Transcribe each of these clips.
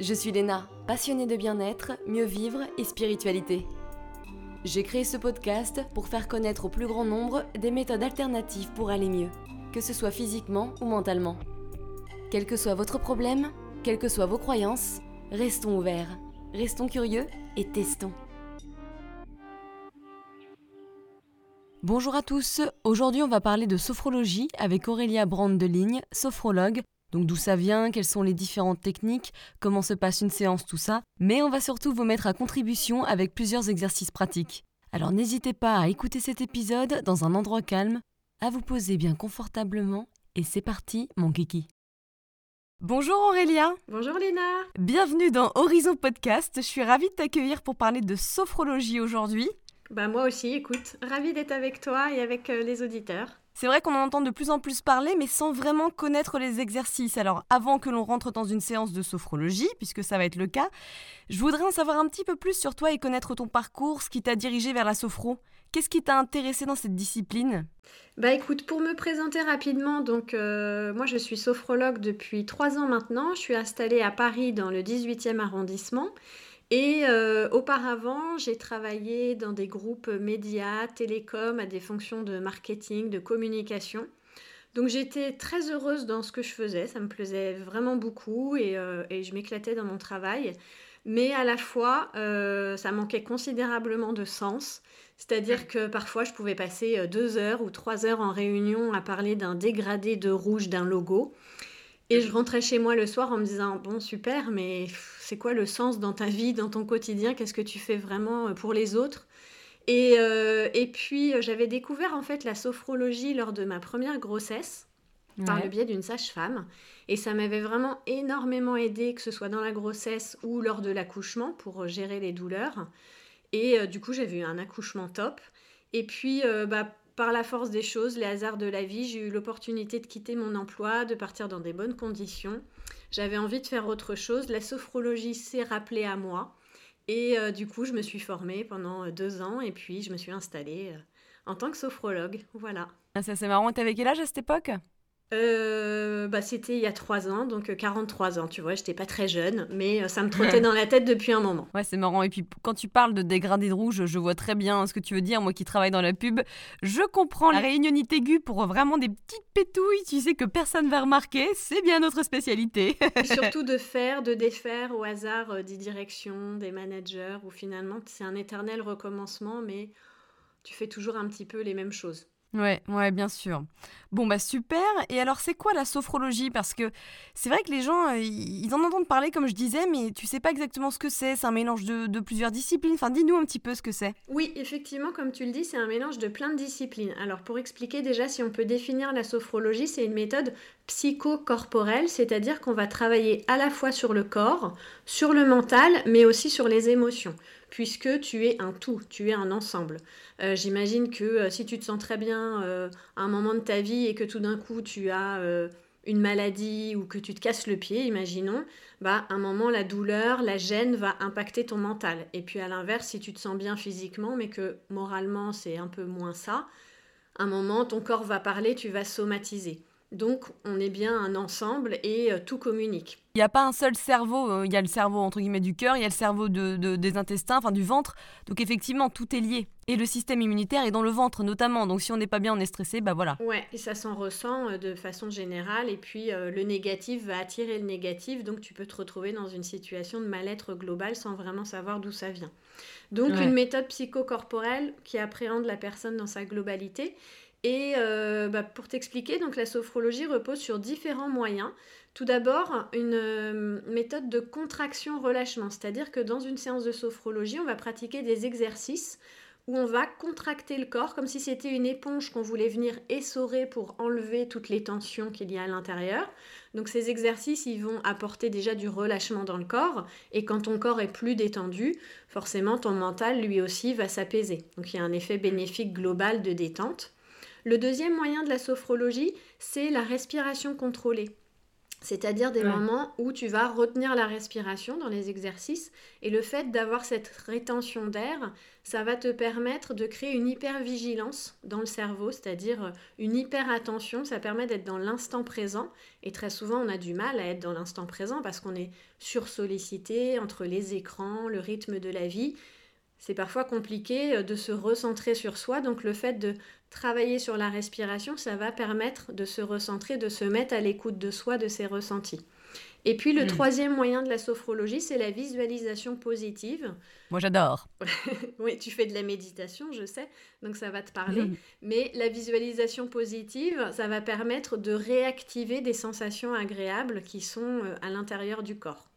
Je suis Léna, passionnée de bien-être, mieux vivre et spiritualité. J'ai créé ce podcast pour faire connaître au plus grand nombre des méthodes alternatives pour aller mieux, que ce soit physiquement ou mentalement. Quel que soit votre problème, quelles que soient vos croyances, restons ouverts, restons curieux et testons. Bonjour à tous, aujourd'hui on va parler de sophrologie avec Aurélia Brand sophrologue, donc d'où ça vient, quelles sont les différentes techniques, comment se passe une séance, tout ça. Mais on va surtout vous mettre à contribution avec plusieurs exercices pratiques. Alors n'hésitez pas à écouter cet épisode dans un endroit calme, à vous poser bien confortablement, et c'est parti mon kiki. Bonjour Aurélia Bonjour Léna Bienvenue dans Horizon Podcast, je suis ravie de t'accueillir pour parler de sophrologie aujourd'hui. Bah moi aussi, écoute, ravie d'être avec toi et avec euh, les auditeurs. C'est vrai qu'on en entend de plus en plus parler, mais sans vraiment connaître les exercices. Alors, avant que l'on rentre dans une séance de sophrologie, puisque ça va être le cas, je voudrais en savoir un petit peu plus sur toi et connaître ton parcours, ce qui t'a dirigé vers la sophro. Qu'est-ce qui t'a intéressé dans cette discipline? Bah écoute, pour me présenter rapidement, donc euh, moi je suis sophrologue depuis trois ans maintenant. Je suis installée à Paris dans le 18e arrondissement. Et euh, auparavant, j'ai travaillé dans des groupes médias, télécom, à des fonctions de marketing, de communication. Donc j'étais très heureuse dans ce que je faisais, ça me plaisait vraiment beaucoup et, euh, je m'éclatais dans mon travail. Mais à la fois, euh, ça manquait considérablement de sens. C'est-à-dire que parfois, je pouvais passer deux heures ou trois heures en réunion à parler d'un dégradé de rouge d'un logo. Et je rentrais chez moi le soir en me disant, bon, super, mais c'est quoi le sens dans ta vie, dans ton quotidien? Qu'est-ce que tu fais vraiment euh, pour les autres? Et, euh, et, puis, euh, j'avais découvert en fait la sophrologie lors de ma première grossesse par le biais d'une sage-femme. Et ça m'avait vraiment énormément aidé, que ce soit dans la grossesse ou lors de l'accouchement, pour gérer les douleurs. Et du coup, j'ai eu un accouchement top. Et puis, bah, par la force des choses, les hasards de la vie, j'ai eu l'opportunité de quitter mon emploi, de partir dans des bonnes conditions. J'avais envie de faire autre chose. La sophrologie s'est rappelée à moi. Et euh, du coup, je me suis formée pendant euh, deux ans et puis je me suis installée euh, en tant que sophrologue. Voilà. Ah, ça c'est marrant. T'avais quel âge à cette époque? Euh, bah, C'était il y a 3 ans, donc 43 euh, ans, tu vois, j'étais pas très jeune, mais euh, ça me trottait dans la tête depuis un moment. Ouais, c'est marrant. Et puis quand tu parles de dégradé de rouge, je vois très bien ce que tu veux dire. Moi qui travaille dans la pub, je comprends la réunionnite aiguë pour vraiment des petites pétouilles, tu sais, que personne va remarquer. C'est bien notre spécialité. surtout de faire, de défaire au hasard des directions, des managers, où finalement c'est un éternel recommencement, mais tu fais toujours un petit peu les mêmes choses. Ouais, ouais, bien sûr. Bon, bah super. Et alors, c'est quoi la sophrologie? Parce que c'est vrai que les gens, euh, ils en entendent parler, comme je disais, mais tu sais pas exactement ce que c'est. C'est un mélange de, plusieurs disciplines. Enfin, dis-nous un petit peu ce que c'est. Oui, effectivement, comme tu le dis, c'est un mélange de plein de disciplines. Alors, pour expliquer déjà, si on peut définir la sophrologie, c'est une méthode psychocorporelle, c'est-à-dire qu'on va travailler à la fois sur le corps, sur le mental, mais aussi sur les émotions puisque tu es un tout, tu es un ensemble. Euh, j'imagine que euh, si tu te sens très bien euh, à un moment de ta vie et que tout d'un coup tu as une maladie ou que tu te casses le pied, imaginons, bah à un moment la douleur, la gêne va impacter ton mental. Et puis à l'inverse, si tu te sens bien physiquement mais que moralement c'est un peu moins ça, un moment ton corps va parler, tu vas somatiser. Donc on est bien un ensemble et tout communique. Il n'y a pas un seul cerveau, euh, il y a le cerveau entre guillemets du cœur, il y a le cerveau de, des intestins, enfin du ventre. Donc effectivement, tout est lié. Et le système immunitaire est dans le ventre notamment. Donc si on n'est pas bien, on est stressé, bah voilà. Ouais, et ça s'en ressent euh, de façon générale. Et puis euh, le négatif va attirer le négatif. Donc tu peux te retrouver dans une situation de mal-être global sans vraiment savoir d'où ça vient. Donc une méthode psychocorporelle qui appréhende la personne dans sa globalité. Et bah, pour t'expliquer, donc la sophrologie repose sur différents moyens. Tout d'abord, une euh, méthode de contraction-relâchement, c'est-à-dire que dans une séance de sophrologie, on va pratiquer des exercices où on va contracter le corps comme si c'était une éponge qu'on voulait venir essorer pour enlever toutes les tensions qu'il y a à l'intérieur. Donc ces exercices, ils vont apporter déjà du relâchement dans le corps et quand ton corps est plus détendu, forcément ton mental lui aussi va s'apaiser. Donc il y a un effet bénéfique global de détente. Le deuxième moyen de la sophrologie, c'est la respiration contrôlée. C'est-à-dire des moments où tu vas retenir la respiration dans les exercices et le fait d'avoir cette rétention d'air, ça va te permettre de créer une hypervigilance dans le cerveau, c'est-à-dire une hyper-attention, ça permet d'être dans l'instant présent et très souvent on a du mal à être dans l'instant présent parce qu'on est sursollicité entre les écrans, le rythme de la vie. C'est parfois compliqué de se recentrer sur soi, donc le fait de travailler sur la respiration, ça va permettre de se recentrer, de se mettre à l'écoute de soi, de ses ressentis. Et puis le hmm. troisième moyen de la sophrologie, c'est la visualisation positive. Moi j'adore. oui, tu fais de la méditation, je sais, donc ça va te parler. Hmm. Mais la visualisation positive, ça va permettre de réactiver des sensations agréables qui sont euh, à l'intérieur du corps.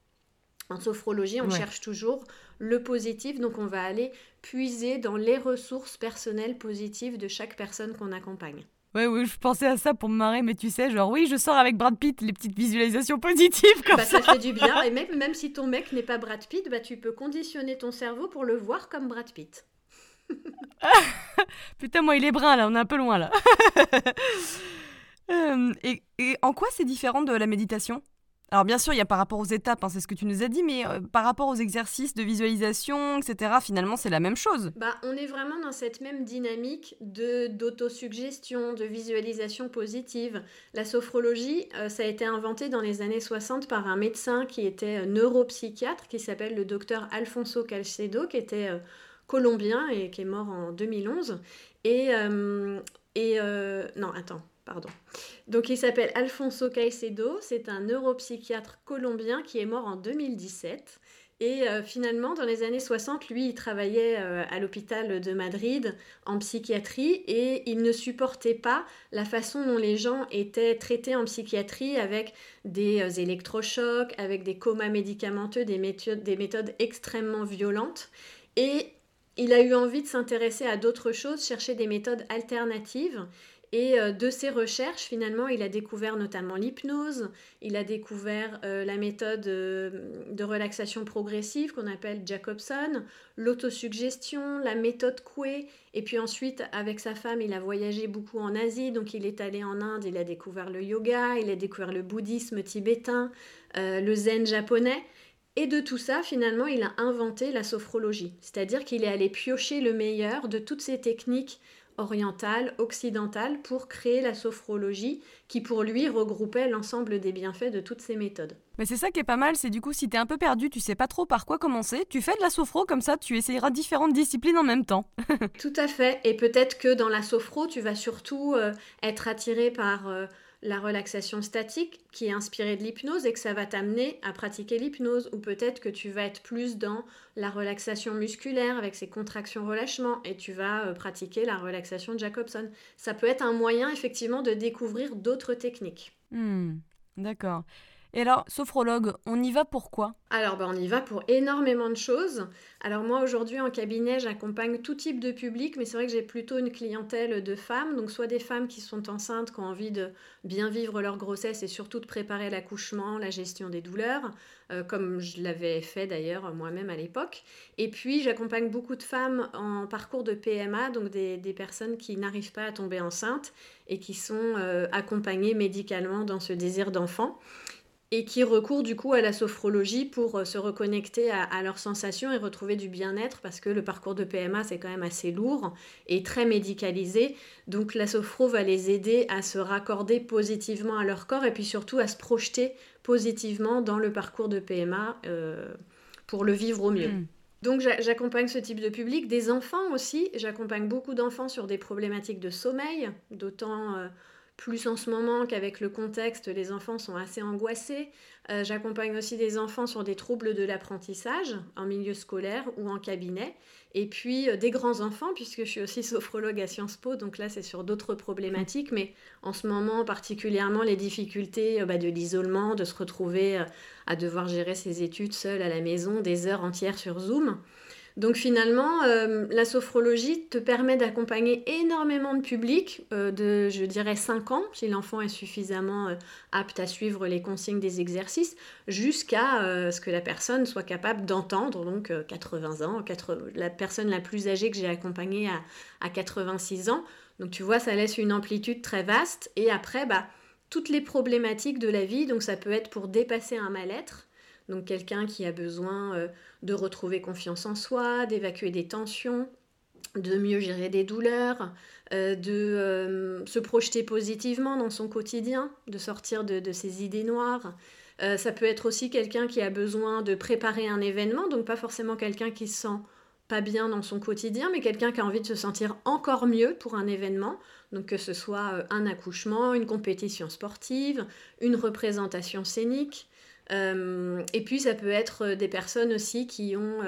En sophrologie, on cherche toujours le positif, donc on va aller puiser dans les ressources personnelles positives de chaque personne qu'on accompagne. Ouais, oui, je pensais à ça pour me marrer, mais tu sais, genre, oui, je sors avec Brad Pitt, les petites visualisations positives comme bah, ça. Ça fait du bien, et même, même si ton mec n'est pas Brad Pitt, bah, tu peux conditionner ton cerveau pour le voir comme Brad Pitt. Putain, moi, il est brun, là, on est un peu loin, là. Euh, et, et en quoi c'est différent de la méditation? Alors bien sûr, il y a par rapport aux étapes, hein, c'est ce que tu nous as dit, mais euh, par rapport aux exercices de visualisation, etc., finalement, c'est la même chose. Bah, on est vraiment dans cette même dynamique de d'autosuggestion, de visualisation positive. La sophrologie, euh, ça a été inventé dans les années 60 par un médecin qui était euh, neuropsychiatre, qui s'appelle le docteur Alfonso Calcedo, qui était colombien et qui est mort en 2011. Et, et non, attends Donc il s'appelle Alfonso Caicedo, c'est un neuropsychiatre colombien qui est mort en 2017. Et euh, finalement, dans les années 60, lui, il travaillait euh, à l'hôpital de Madrid en psychiatrie et il ne supportait pas la façon dont les gens étaient traités en psychiatrie avec des euh, électrochocs, avec des comas médicamenteux, des méthodes extrêmement violentes. Et il a eu envie de s'intéresser à d'autres choses, chercher des méthodes alternatives. Et euh, de ses recherches, finalement, il a découvert notamment l'hypnose, il a découvert euh, la méthode euh, de relaxation progressive qu'on appelle Jacobson, l'autosuggestion, la méthode Coué, et puis ensuite, avec sa femme, il a voyagé beaucoup en Asie, donc il est allé en Inde, il a découvert le yoga, il a découvert le bouddhisme tibétain, le zen japonais. Et de tout ça, finalement, il a inventé la sophrologie, c'est-à-dire qu'il est allé piocher le meilleur de toutes ces techniques orientale, occidentale, pour créer la sophrologie qui pour lui regroupait l'ensemble des bienfaits de toutes ces méthodes. Mais c'est ça qui est pas mal, c'est du coup si t'es un peu perdu, tu sais pas trop par quoi commencer, tu fais de la sophro comme ça, tu essayeras différentes disciplines en même temps. Tout à fait, et peut-être que dans la sophro, tu vas surtout euh, être attiré par... Euh, la relaxation statique qui est inspirée de l'hypnose et que ça va t'amener à pratiquer l'hypnose ou peut-être que tu vas être plus dans la relaxation musculaire avec ses contractions-relâchements et tu vas euh, pratiquer la relaxation de Jacobson. Ça peut être un moyen effectivement de découvrir d'autres techniques. Hmm, d'accord. Et alors, sophrologue, on y va pour quoi? Alors, ben, on y va pour énormément de choses. Alors moi, aujourd'hui, en cabinet, j'accompagne tout type de public, mais c'est vrai que j'ai plutôt une clientèle de femmes, donc soit des femmes qui sont enceintes, qui ont envie de bien vivre leur grossesse et surtout de préparer l'accouchement, la gestion des douleurs, euh, comme je l'avais fait d'ailleurs moi-même à l'époque. Et puis, j'accompagne beaucoup de femmes en parcours de PMA, donc des, personnes qui n'arrivent pas à tomber enceintes et qui sont euh, accompagnées médicalement dans ce désir d'enfant et qui recourent du coup à la sophrologie pour euh, se reconnecter à, leurs sensations et retrouver du bien-être parce que le parcours de PMA c'est quand même assez lourd et très médicalisé. Donc la sophro va les aider à se raccorder positivement à leur corps et puis surtout à se projeter positivement dans le parcours de PMA euh, pour le vivre au mieux. Hmm. Donc j'accompagne ce type de public, des enfants aussi. J'accompagne beaucoup d'enfants sur des problématiques de sommeil, d'autant... Euh, plus en ce moment qu'avec le contexte, les enfants sont assez angoissés. Euh, j'accompagne aussi des enfants sur des troubles de l'apprentissage en milieu scolaire ou en cabinet. Et puis euh, des grands enfants, puisque je suis aussi sophrologue à Sciences Po, donc là c'est sur d'autres problématiques, mais en ce moment particulièrement les difficultés euh, bah, de l'isolement, de se retrouver à devoir gérer ses études seul à la maison, des heures entières sur Zoom. Donc finalement, euh, la sophrologie te permet d'accompagner énormément de public euh, de, je dirais, 5 ans, si l'enfant est suffisamment euh, apte à suivre les consignes des exercices, jusqu'à ce que la personne soit capable d'entendre, donc 80 ans, la personne la plus âgée que j'ai accompagnée à, à 86 ans. Donc tu vois, ça laisse une amplitude très vaste. Et après, bah, toutes les problématiques de la vie. Donc ça peut être pour dépasser un mal-être, donc quelqu'un qui a besoin euh, de retrouver confiance en soi, d'évacuer des tensions, de mieux gérer des douleurs, euh, de euh, se projeter positivement dans son quotidien, de sortir de, ses idées noires. ça peut être aussi quelqu'un qui a besoin de préparer un événement, donc pas forcément quelqu'un qui se sent pas bien dans son quotidien, mais quelqu'un qui a envie de se sentir encore mieux pour un événement. Donc que ce soit un accouchement, une compétition sportive, une représentation scénique. Euh, et puis ça peut être euh, des personnes aussi qui ont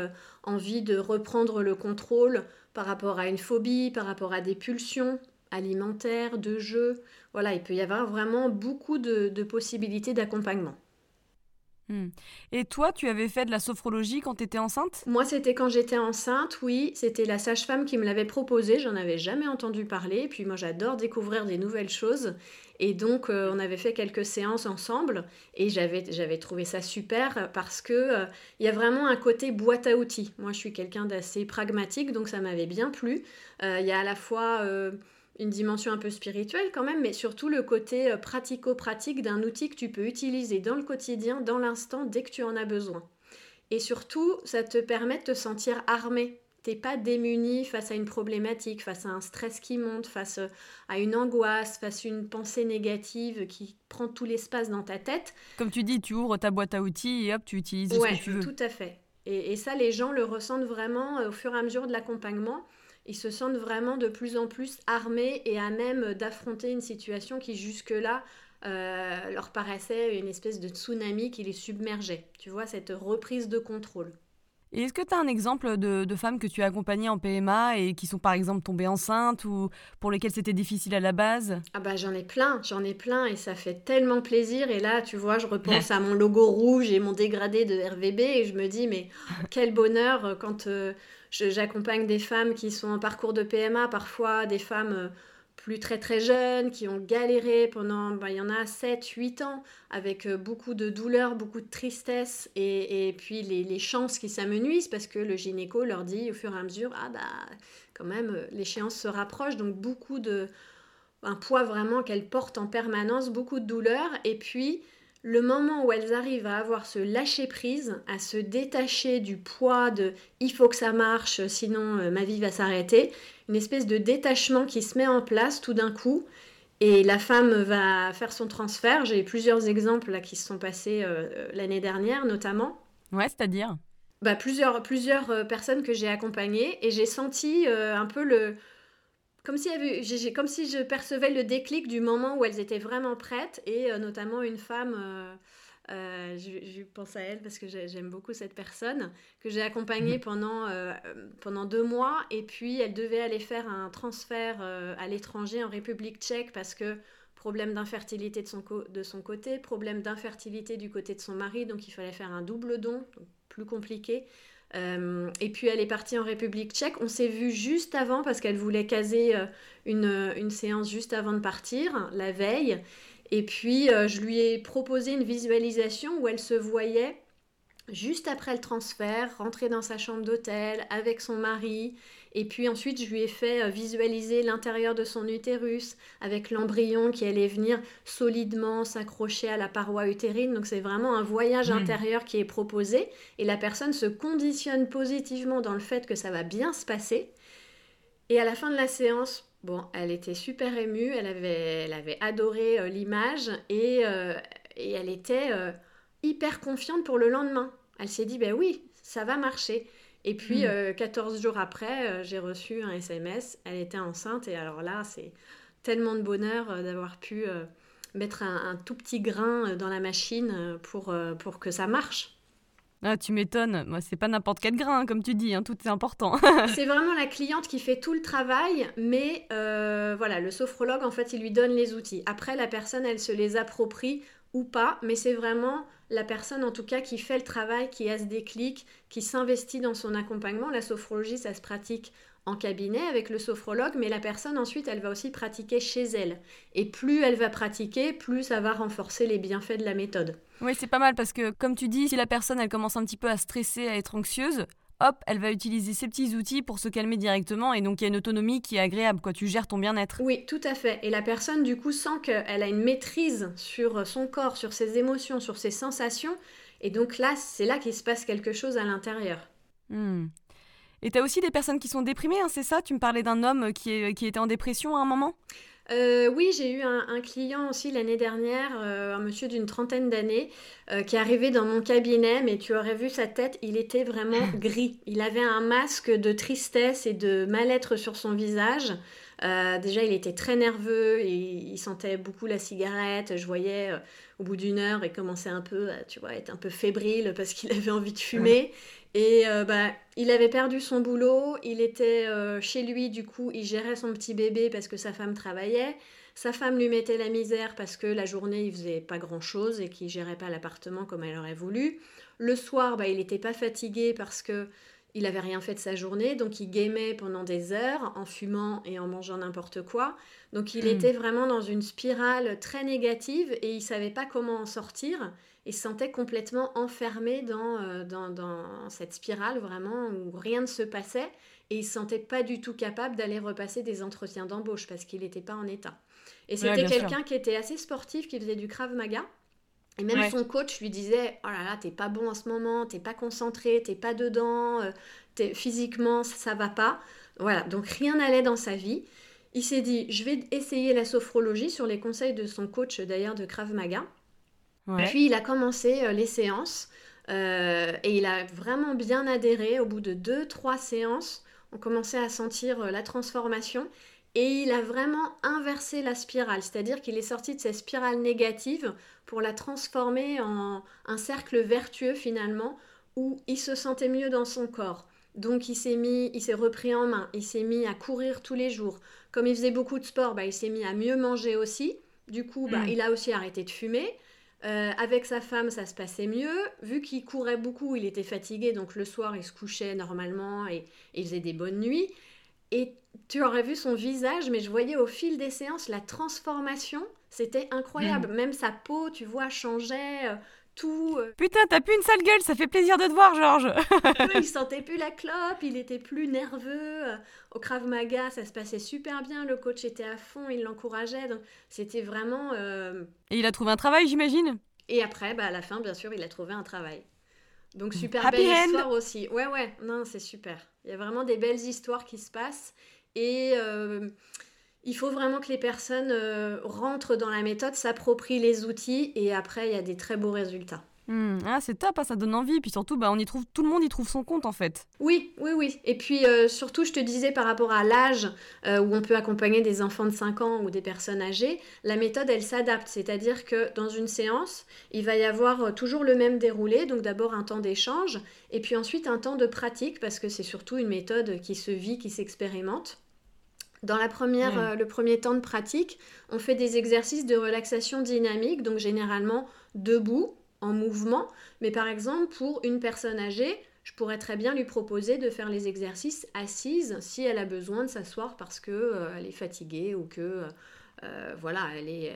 envie de reprendre le contrôle par rapport à une phobie, par rapport à des pulsions alimentaires, de jeu. Voilà, il peut y avoir vraiment beaucoup de possibilités d'accompagnement. Hmm. Et toi, tu avais fait de la sophrologie quand tu étais enceinte? Moi, c'était quand j'étais enceinte, oui. C'était la sage-femme qui me l'avait proposé. J'en avais jamais entendu parler. Puis moi, j'adore découvrir des nouvelles choses. Et donc, euh, on avait fait quelques séances ensemble. Et j'avais trouvé ça super parce que euh, il y a vraiment un côté boîte à outils. Moi, je suis quelqu'un d'assez pragmatique, donc ça m'avait bien plu. Euh, il y a à la fois une dimension un peu spirituelle quand même, mais surtout le côté pratico-pratique d'un outil que tu peux utiliser dans le quotidien, dans l'instant, dès que tu en as besoin. Et surtout, ça te permet de te sentir armé. T'es pas démuni face à une problématique, face à un stress qui monte, face euh, à une angoisse, face à une pensée négative qui prend tout l'espace dans ta tête. Comme tu dis, tu ouvres ta boîte à outils et hop, tu utilises ce que tu veux. tout à fait. Et, et, ça, les gens le ressentent vraiment euh, au fur et à mesure de l'accompagnement ils se sentent vraiment de plus en plus armés et à même d'affronter une situation qui jusque-là euh, leur paraissait une espèce de tsunami qui les submergeait. Tu vois, cette reprise de contrôle. Et est-ce que tu as un exemple de, femmes que tu as accompagnées en PMA et qui sont par exemple tombées enceintes ou pour lesquelles c'était difficile à la base? Ah bah j'en ai plein, j'en ai plein et ça fait tellement plaisir. Et là, tu vois, je repense à mon logo rouge et mon dégradé de RVB et je me dis mais quel bonheur quand euh, J'accompagne des femmes qui sont en parcours de PMA, parfois des femmes euh, très très jeunes, qui ont galéré pendant, bah, il y en a 7, 8 ans, avec euh, beaucoup de douleur, beaucoup de tristesse, et, puis les, chances qui s'amenuisent, parce que le gynéco leur dit au fur et à mesure, ah bah quand même, euh, l'échéance se rapproche, donc beaucoup de... un poids vraiment qu'elles portent en permanence, beaucoup de douleur, et puis le moment où elles arrivent à avoir ce lâcher prise, à se détacher du poids de il faut que ça marche, sinon euh, ma vie va s'arrêter, une espèce de détachement qui se met en place tout d'un coup. Et la femme va faire son transfert. J'ai plusieurs exemples là, qui se sont passés euh, euh, l'année dernière, notamment. Ouais, c'est-à-dire? Bah, plusieurs, plusieurs personnes que j'ai accompagnées et j'ai senti un peu le, comme si, comme si je percevais le déclic du moment où elles étaient vraiment prêtes, et euh, notamment une femme, euh, euh, je, pense à elle parce que j'aime beaucoup cette personne, que j'ai accompagnée mhm. pendant, pendant deux mois, et puis elle devait aller faire un transfert à l'étranger en République tchèque parce que problème d'infertilité de son, de son côté, problème d'infertilité du côté de son mari, donc il fallait faire un double don, plus compliqué. Euh, et puis elle est partie en République tchèque. On s'est vu juste avant parce qu'elle voulait caser euh, une, une, séance juste avant de partir, la veille. Et puis euh, je lui ai proposé une visualisation où elle se voyait juste après le transfert, rentrer dans sa chambre d'hôtel avec son mari. Et puis ensuite, je lui ai fait euh, visualiser l'intérieur de son utérus avec l'embryon qui allait venir solidement s'accrocher à la paroi utérine. Donc c'est vraiment un voyage mmh. intérieur qui est proposé. Et la personne se conditionne positivement dans le fait que ça va bien se passer. Et à la fin de la séance, bon, elle était super émue, elle avait, elle avait adoré euh, l'image et, euh, et, elle était hyper confiante pour le lendemain. Elle s'est dit, ben oui, ça va marcher. Et puis, 14 hmm. euh, jours après, euh, j'ai reçu un SMS. Elle était enceinte. Et alors là, c'est tellement de bonheur euh, d'avoir pu mettre un, tout petit grain dans la machine pour, pour que ça marche. Ah, tu m'étonnes. Moi, c'est pas n'importe quel grain, comme tu dis. Hein. tout est important. c'est vraiment la cliente qui fait tout le travail. Mais voilà, le sophrologue, en fait, il lui donne les outils. Après, la personne, elle se les approprie ou pas. Mais c'est vraiment la personne en tout cas qui fait le travail, qui a ce déclic, qui s'investit dans son accompagnement. La sophrologie, ça se pratique en cabinet avec le sophrologue, mais la personne ensuite, elle va aussi pratiquer chez elle. Et plus elle va pratiquer, plus ça va renforcer les bienfaits de la méthode. Oui, c'est pas mal parce que comme tu dis, si la personne, elle commence un petit peu à stresser, à être anxieuse, hop, elle va utiliser ces petits outils pour se calmer directement et donc il y a une autonomie qui est agréable, quoi. Tu gères ton bien-être. Oui, tout à fait. Et la personne, du coup, sent qu'elle a une maîtrise sur son corps, sur ses émotions, sur ses sensations. Et donc là, c'est là qu'il se passe quelque chose à l'intérieur. Hmm. Et tu as aussi des personnes qui sont déprimées, hein, c'est ça? Tu me parlais d'un homme qui, qui était en dépression à un moment? Euh, oui, j'ai eu un, client aussi l'année dernière, euh, un monsieur d'une trentaine d'années, euh, qui est arrivé dans mon cabinet, mais tu aurais vu sa tête, il était vraiment gris. Il avait un masque de tristesse et de mal-être sur son visage. Déjà, il était très nerveux, il sentait beaucoup la cigarette. Je voyais au bout d'une heure, il commençait un peu, tu vois, être un peu fébrile parce qu'il avait envie de fumer. Et euh, bah, il avait perdu son boulot, il était euh, chez lui, du coup, il gérait son petit bébé parce que sa femme travaillait. Sa femme lui mettait la misère parce que la journée, il faisait pas grand-chose et qu'il gérait pas l'appartement comme elle aurait voulu. Le soir, bah, il n'était pas fatigué parce que il avait rien fait de sa journée, donc il gamait pendant des heures en fumant et en mangeant n'importe quoi. Donc il hmm. était vraiment dans une spirale très négative et il savait pas comment en sortir et se sentait complètement enfermé euh, dans, dans, cette spirale vraiment où rien ne se passait et il se sentait pas du tout capable d'aller repasser des entretiens d'embauche parce qu'il n'était pas en état. Et c'était quelqu'un qui était assez sportif, qui faisait du Krav Maga. Et même son coach lui disait Oh là là, t'es pas bon en ce moment, t'es pas concentré, t'es pas dedans, euh, es, physiquement, ça, ça va pas. Voilà, donc rien n'allait dans sa vie. Il s'est dit Je vais essayer la sophrologie sur les conseils de son coach d'ailleurs de Krav Maga. Puis il a commencé euh, les séances euh, et il a vraiment bien adhéré. Au bout de deux, trois séances, on commençait à sentir la transformation et il a vraiment inversé la spirale, c'est-à-dire qu'il est sorti de cette spirale négative pour la transformer en un cercle vertueux finalement où il se sentait mieux dans son corps. Donc il s'est mis, il s'est repris en main, il s'est mis à courir tous les jours. Comme il faisait beaucoup de sport, bah, il s'est mis à mieux manger aussi. Du coup, bah, mm. il a aussi arrêté de fumer. Euh, avec sa femme, ça se passait mieux. Vu qu'il courait beaucoup, il était fatigué, donc le soir, il se couchait normalement et, il faisait des bonnes nuits. Et tu aurais vu son visage, mais je voyais au fil des séances la transformation. C'était incroyable. Mm. Même sa peau, tu vois, changeait. Euh, tout. Euh. Putain, t'as plus une sale gueule, ça fait plaisir de te voir, Georges. il sentait plus la clope, il était plus nerveux. Au Krav Maga, ça se passait super bien, le coach était à fond, il l'encourageait. Donc c'était vraiment. Euh, Et il a trouvé un travail, j'imagine? Et après, bah, à la fin, bien sûr, il a trouvé un travail. Donc super belle histoire aussi. Ouais, ouais, non, c'est super. Il y a vraiment des belles histoires qui se passent. Et. Euh, il faut vraiment que les personnes euh, rentrent dans la méthode, s'approprient les outils et après il y a des très beaux résultats. Hmm. ah, c'est top, hein, ça donne envie. Puis surtout, bah, on y trouve, tout le monde y trouve son compte en fait. Oui, oui, oui. Et puis euh, surtout, je te disais par rapport à l'âge euh, où on peut accompagner des enfants de 5 ans ou des personnes âgées, la méthode, elle s'adapte. C'est-à-dire que dans une séance, il va y avoir toujours le même déroulé. Donc d'abord un temps d'échange et puis ensuite un temps de pratique parce que c'est surtout une méthode qui se vit, qui s'expérimente. Dans la première, euh, le premier temps de pratique, on fait des exercices de relaxation dynamique, donc généralement debout, en mouvement. Mais par exemple, pour une personne âgée, je pourrais très bien lui proposer de faire les exercices assise si elle a besoin de s'asseoir parce qu'elle euh, est fatiguée ou que euh, voilà, elle est.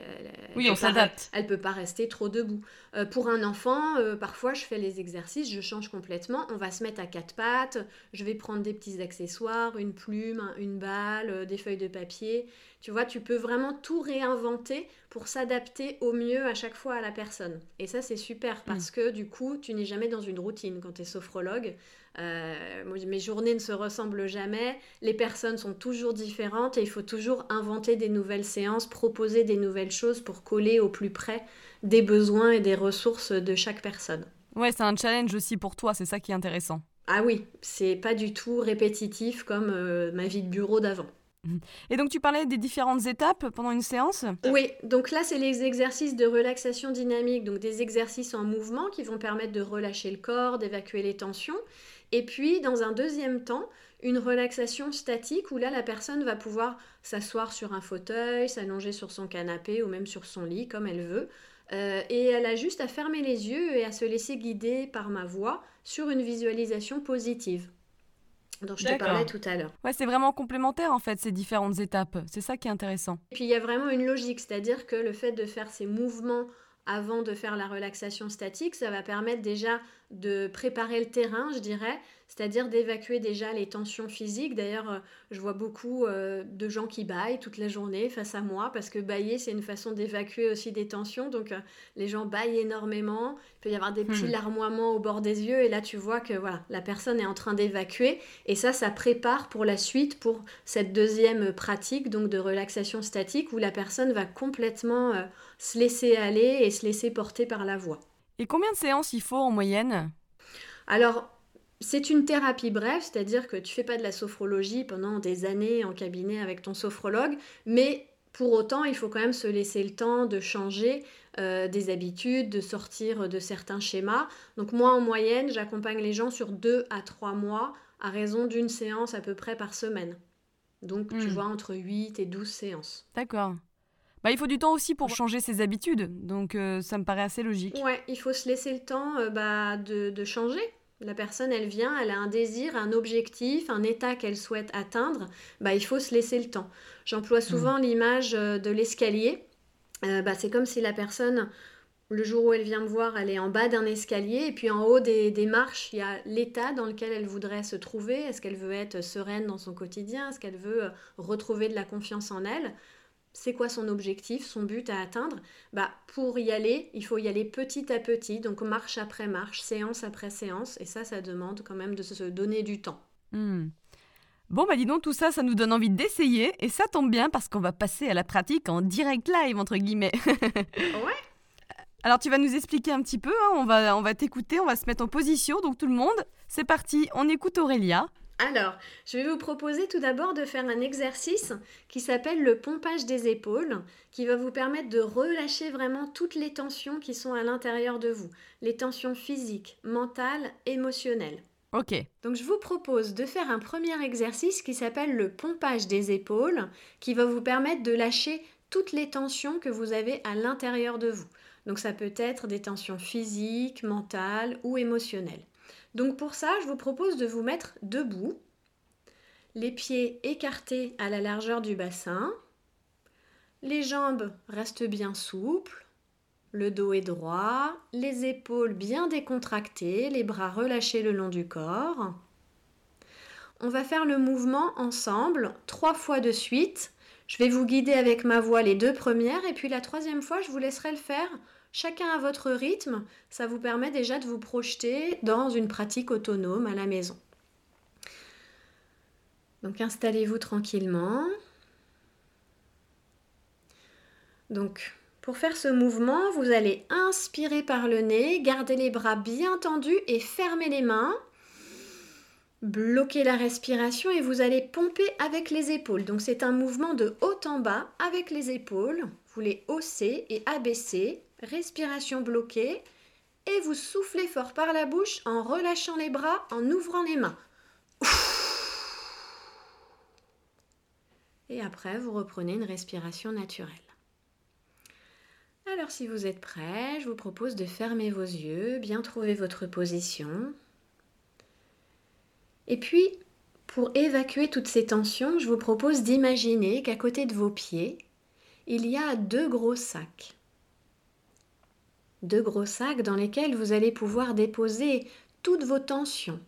oui, on s'adapte. Elle peut pas rester trop debout. Euh, pour un enfant, euh, parfois je fais les exercices, je change complètement. On va se mettre à quatre pattes. Je vais prendre des petits accessoires, une plume, une balle, des feuilles de papier. Tu vois, tu peux vraiment tout réinventer pour s'adapter au mieux à chaque fois à la personne. Et ça, c'est super parce mm. que du coup, tu n'es jamais dans une routine quand tu es sophrologue. Euh, mes journées ne se ressemblent jamais, les personnes sont toujours différentes et il faut toujours inventer des nouvelles séances, proposer des nouvelles choses pour coller au plus près des besoins et des ressources de chaque personne. Ouais, c'est un challenge aussi pour toi, c'est ça qui est intéressant. Ah oui, c'est pas du tout répétitif comme euh, ma vie de bureau d'avant. Et donc tu parlais des différentes étapes pendant une séance? Oui, donc là c'est les exercices de relaxation dynamique, donc des exercices en mouvement qui vont permettre de relâcher le corps, d'évacuer les tensions. Et puis, dans un deuxième temps, une relaxation statique où là, la personne va pouvoir s'asseoir sur un fauteuil, s'allonger sur son canapé ou même sur son lit, comme elle veut. Euh, et elle a juste à fermer les yeux et à se laisser guider par ma voix sur une visualisation positive dont je te parlais tout à l'heure. Ouais, c'est vraiment complémentaire en fait ces différentes étapes. C'est ça qui est intéressant. Et puis il y a vraiment une logique, c'est-à-dire que le fait de faire ces mouvements avant de faire la relaxation statique, ça va permettre déjà de préparer le terrain, je dirais, c'est-à-dire d'évacuer déjà les tensions physiques. D'ailleurs, euh, je vois beaucoup euh, de gens qui baillent toute la journée face à moi, parce que bailler, c'est une façon d'évacuer aussi des tensions. Donc, euh, les gens baillent énormément. Il peut y avoir des petits hmm. larmoiements au bord des yeux, et là, tu vois que voilà, la personne est en train d'évacuer. Et ça, ça prépare pour la suite, pour cette deuxième pratique, donc de relaxation statique, où la personne va complètement se laisser aller et se laisser porter par la voix. Et combien de séances il faut en moyenne? Alors, c'est une thérapie brève, c'est-à-dire que tu fais pas de la sophrologie pendant des années en cabinet avec ton sophrologue, mais pour autant, il faut quand même se laisser le temps de changer euh, des habitudes, de sortir de certains schémas. Donc moi, en moyenne, j'accompagne les gens sur deux à trois mois à raison d'une séance à peu près par semaine. Donc tu hmm. vois, entre 8 et 12 séances. D'accord. Bah, il faut du temps aussi pour changer ses habitudes, donc euh, ça me paraît assez logique. Ouais, il faut se laisser le temps euh, bah, de, de changer. La personne, elle vient, elle a un désir, un objectif, un état qu'elle souhaite atteindre, bah, il faut se laisser le temps. J'emploie souvent mm. l'image euh, de l'escalier. Euh, bah, c'est comme si la personne, le jour où elle vient me voir, elle est en bas d'un escalier et puis en haut des, des marches, il y a l'état dans lequel elle voudrait se trouver. Est-ce qu'elle veut être sereine dans son quotidien? Est-ce qu'elle veut retrouver de la confiance en elle? C'est quoi son objectif, son but à atteindre? Bah, Pour y aller, il faut y aller petit à petit, donc marche après marche, séance après séance, et ça, ça demande quand même de se donner du temps. Hmm. Bon, bah dis donc, tout ça, ça nous donne envie d'essayer, et ça tombe bien parce qu'on va passer à la pratique en direct live, entre guillemets. ouais alors tu vas nous expliquer un petit peu, hein, on va, on va t'écouter, on va se mettre en position, donc tout le monde, c'est parti, on écoute Aurélia. Alors, je vais vous proposer tout d'abord de faire un exercice qui s'appelle le pompage des épaules, qui va vous permettre de relâcher vraiment toutes les tensions qui sont à l'intérieur de vous, les tensions physiques, mentales, émotionnelles. Ok. Donc je vous propose de faire un premier exercice qui s'appelle le pompage des épaules, qui va vous permettre de lâcher toutes les tensions que vous avez à l'intérieur de vous. Donc ça peut être des tensions physiques, mentales ou émotionnelles. Donc pour ça, je vous propose de vous mettre debout, les pieds écartés à la largeur du bassin, les jambes restent bien souples, le dos est droit, les épaules bien décontractées, les bras relâchés le long du corps. On va faire le mouvement ensemble trois fois de suite. Je vais vous guider avec ma voix les deux premières et puis la troisième fois, je vous laisserai le faire Chacun à votre rythme, ça vous permet déjà de vous projeter dans une pratique autonome à la maison. Donc installez-vous tranquillement. Donc pour faire ce mouvement, vous allez inspirer par le nez, garder les bras bien tendus et fermer les mains. Bloquez la respiration et vous allez pomper avec les épaules. Donc c'est un mouvement de haut en bas avec les épaules. Vous les haussez et abaissez respiration bloquée, et vous soufflez fort par la bouche en relâchant les bras, en ouvrant les mains. Et après, vous reprenez une respiration naturelle. Alors si vous êtes prêt, je vous propose de fermer vos yeux, bien trouver votre position. Et puis, pour évacuer toutes ces tensions, je vous propose d'imaginer qu'à côté de vos pieds, il y a deux gros sacs deux gros sacs dans lesquels vous allez pouvoir déposer toutes vos tensions.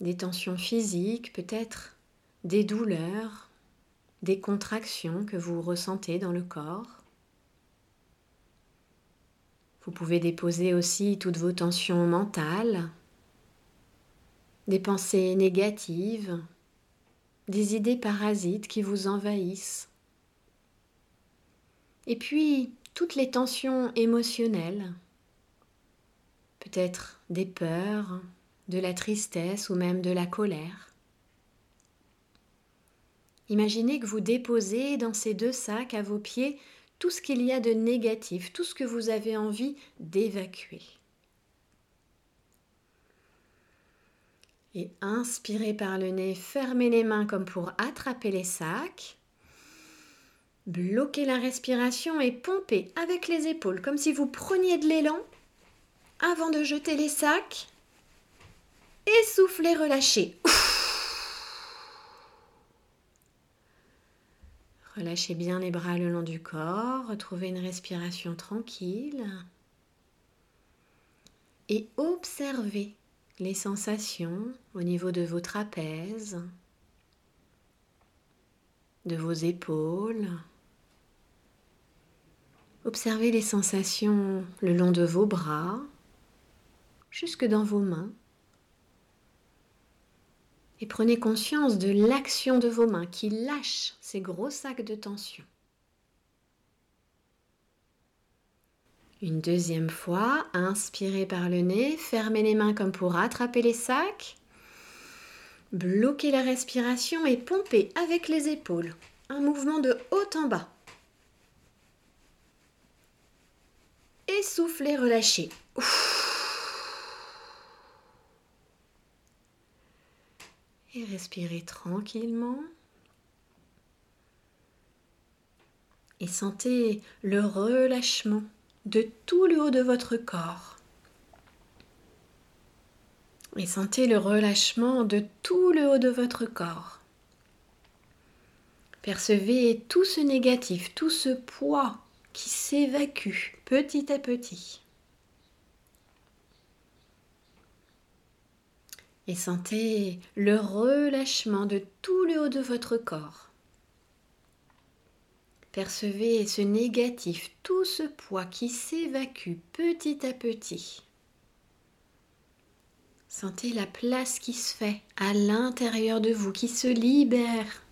Des tensions physiques peut-être, des douleurs, des contractions que vous ressentez dans le corps. Vous pouvez déposer aussi toutes vos tensions mentales, des pensées négatives, des idées parasites qui vous envahissent. Et puis, toutes les tensions émotionnelles, peut-être des peurs, de la tristesse ou même de la colère. Imaginez que vous déposez dans ces deux sacs à vos pieds tout ce qu'il y a de négatif, tout ce que vous avez envie d'évacuer. Et inspirez par le nez, fermez les mains comme pour attraper les sacs. Bloquez la respiration et pompez avec les épaules comme si vous preniez de l'élan avant de jeter les sacs. Et soufflez, relâchez. Relâchez bien les bras le long du corps, retrouvez une respiration tranquille. et observez les sensations au niveau de vos trapèzes, de vos épaules. Observez les sensations le long de vos bras, jusque dans vos mains. Et prenez conscience de l'action de vos mains qui lâchent ces gros sacs de tension. Une deuxième fois, inspirez par le nez, fermez les mains comme pour attraper les sacs. Bloquez la respiration et pompez avec les épaules. Un mouvement de haut en bas. Et soufflez, relâchez. Et respirez tranquillement. Et sentez le relâchement de tout le haut de votre corps. Et sentez le relâchement de tout le haut de votre corps. Percevez tout ce négatif, tout ce poids qui s'évacue petit à petit. Et sentez le relâchement de tout le haut de votre corps. Percevez ce négatif, tout ce poids qui s'évacue petit à petit. Sentez la place qui se fait à l'intérieur de vous, qui se libère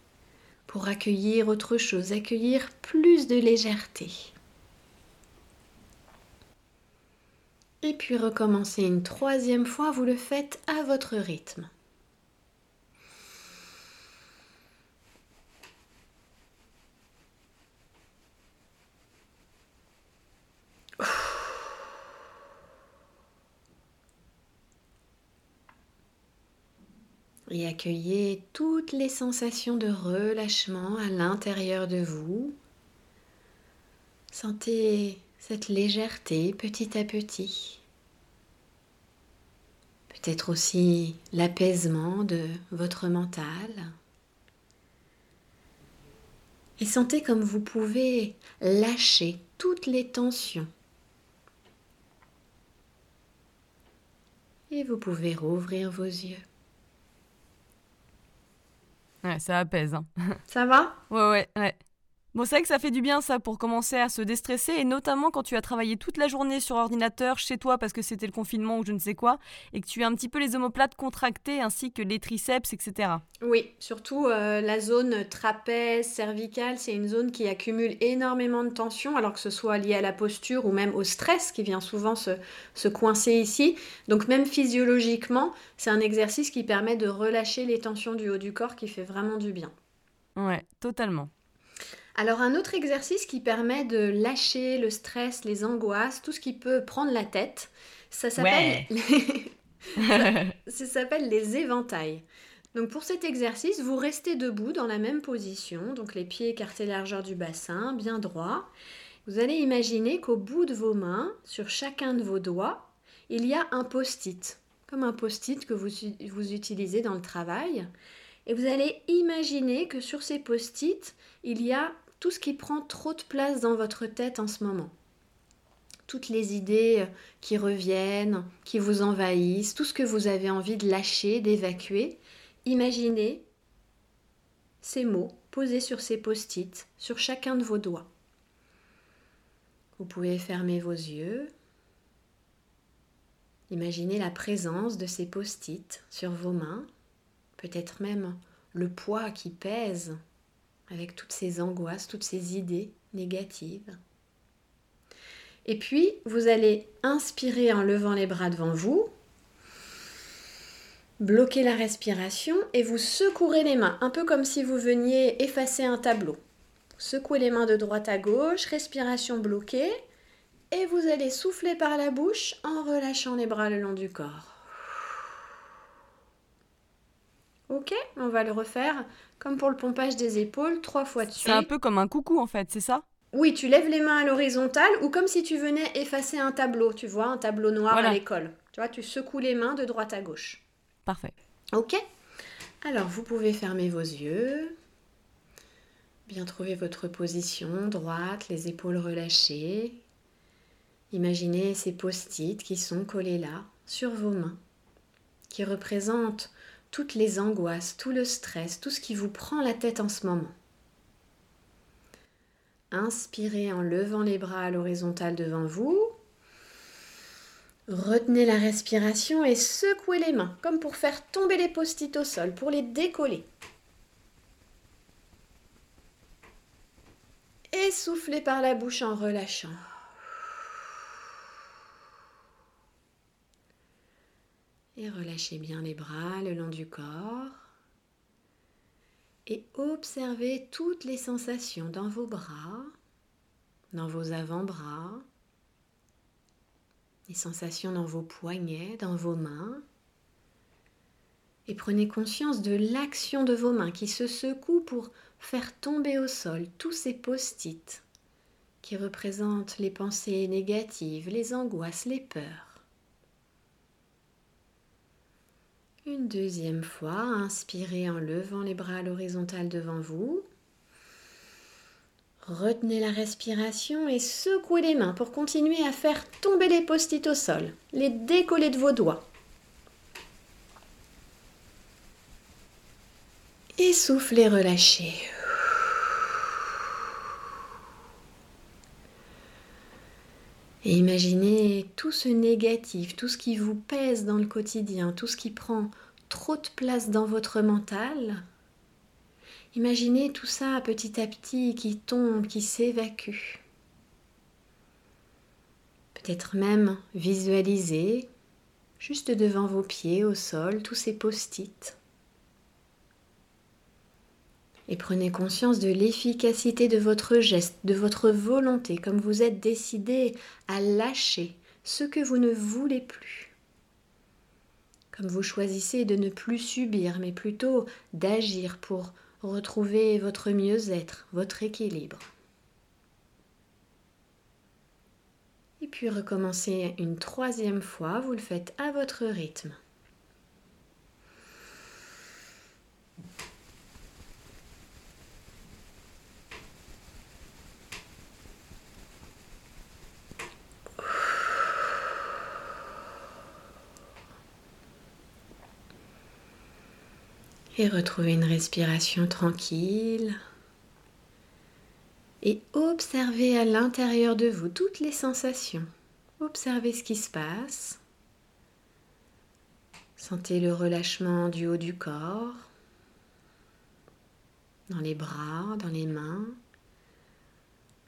pour accueillir autre chose, accueillir plus de légèreté. Puis recommencez une troisième fois, vous le faites à votre rythme. et accueillez toutes les sensations de relâchement à l'intérieur de vous. Sentez cette légèreté petit à petit. Peut-être aussi l'apaisement de votre mental. Et sentez comme vous pouvez lâcher toutes les tensions. Et vous pouvez rouvrir vos yeux. Ouais, ça apaise. Hein. Ça va? Ouais, ouais, ouais. Bon, c'est vrai que ça fait du bien ça pour commencer à se déstresser et notamment quand tu as travaillé toute la journée sur ordinateur chez toi parce que c'était le confinement ou je ne sais quoi et que tu as un petit peu les omoplates contractées ainsi que les triceps, etc. Oui, surtout euh, la zone trapèze, cervicale, c'est une zone qui accumule énormément de tension alors que ce soit lié à la posture ou même au stress qui vient souvent se, se coincer ici. Donc même physiologiquement, c'est un exercice qui permet de relâcher les tensions du haut du corps qui fait vraiment du bien. Ouais, totalement. Alors un autre exercice qui permet de lâcher le stress, les angoisses, tout ce qui peut prendre la tête, ça s'appelle ça, s'appelle les éventails. Donc pour cet exercice, vous restez debout dans la même position, donc les pieds écartés largeur du bassin, bien droit. Vous allez imaginer qu'au bout de vos mains, sur chacun de vos doigts, il y a un post-it, comme un post-it que vous, vous utilisez dans le travail. Et vous allez imaginer que sur ces post-it, il y a tout ce qui prend trop de place dans votre tête en ce moment. Toutes les idées euh, qui reviennent, qui vous envahissent, tout ce que vous avez envie de lâcher, d'évacuer. Imaginez ces mots posés sur ces post-it, sur chacun de vos doigts. Vous pouvez fermer vos yeux. Imaginez la présence de ces post-it sur vos mains, peut-être même le poids qui pèse avec toutes ces angoisses, toutes ces idées négatives. Et puis, vous allez inspirer en levant les bras devant vous, bloquer la respiration et vous secourez les mains, un peu comme si vous veniez effacer un tableau. Secouez les mains de droite à gauche, respiration bloquée, et vous allez souffler par la bouche en relâchant les bras le long du corps. Ok, on va le refaire comme pour le pompage des épaules, trois fois de suite. C'est un peu comme un coucou en fait, c'est ça? Oui, tu lèves les mains à l'horizontale ou comme si tu venais effacer un tableau, tu vois, un tableau noir à l'école. Tu vois, tu secoues les mains de droite à gauche. Parfait. Ok Alors, vous pouvez fermer vos yeux. Bien trouver votre position droite, les épaules relâchées. Imaginez ces post-it qui sont collés là, sur vos mains, qui représentent toutes les angoisses, tout le stress, tout ce qui vous prend la tête en ce moment. Inspirez en levant les bras à l'horizontale devant vous. Retenez la respiration et secouez les mains, comme pour faire tomber les post-it au sol, pour les décoller. Et soufflez par la bouche en relâchant. Et relâchez bien les bras le long du corps. Et observez toutes les sensations dans vos bras, dans vos avant-bras, les sensations dans vos poignets, dans vos mains. Et prenez conscience de l'action de vos mains qui se secouent pour faire tomber au sol tous ces post-it qui représentent les pensées négatives, les angoisses, les peurs. Une deuxième fois, inspirez en levant les bras à l'horizontale devant vous. Retenez la respiration et secouez les mains pour continuer à faire tomber les post-it au sol, les décoller de vos doigts. Et soufflez, relâchez. Et imaginez tout ce négatif, tout ce qui vous pèse dans le quotidien, tout ce qui prend trop de place dans votre mental. Imaginez tout ça petit à petit qui tombe, qui s'évacue. Peut-être même visualiser juste devant vos pieds au sol tous ces post-it et prenez conscience de l'efficacité de votre geste, de votre volonté, comme vous êtes décidé à lâcher ce que vous ne voulez plus. Comme vous choisissez de ne plus subir, mais plutôt d'agir pour retrouver votre mieux-être, votre équilibre. Et puis recommencez une troisième fois, vous le faites à votre rythme. Et retrouvez une respiration tranquille. Et observez à l'intérieur de vous toutes les sensations. Observez ce qui se passe. Sentez le relâchement du haut du corps, dans les bras, dans les mains.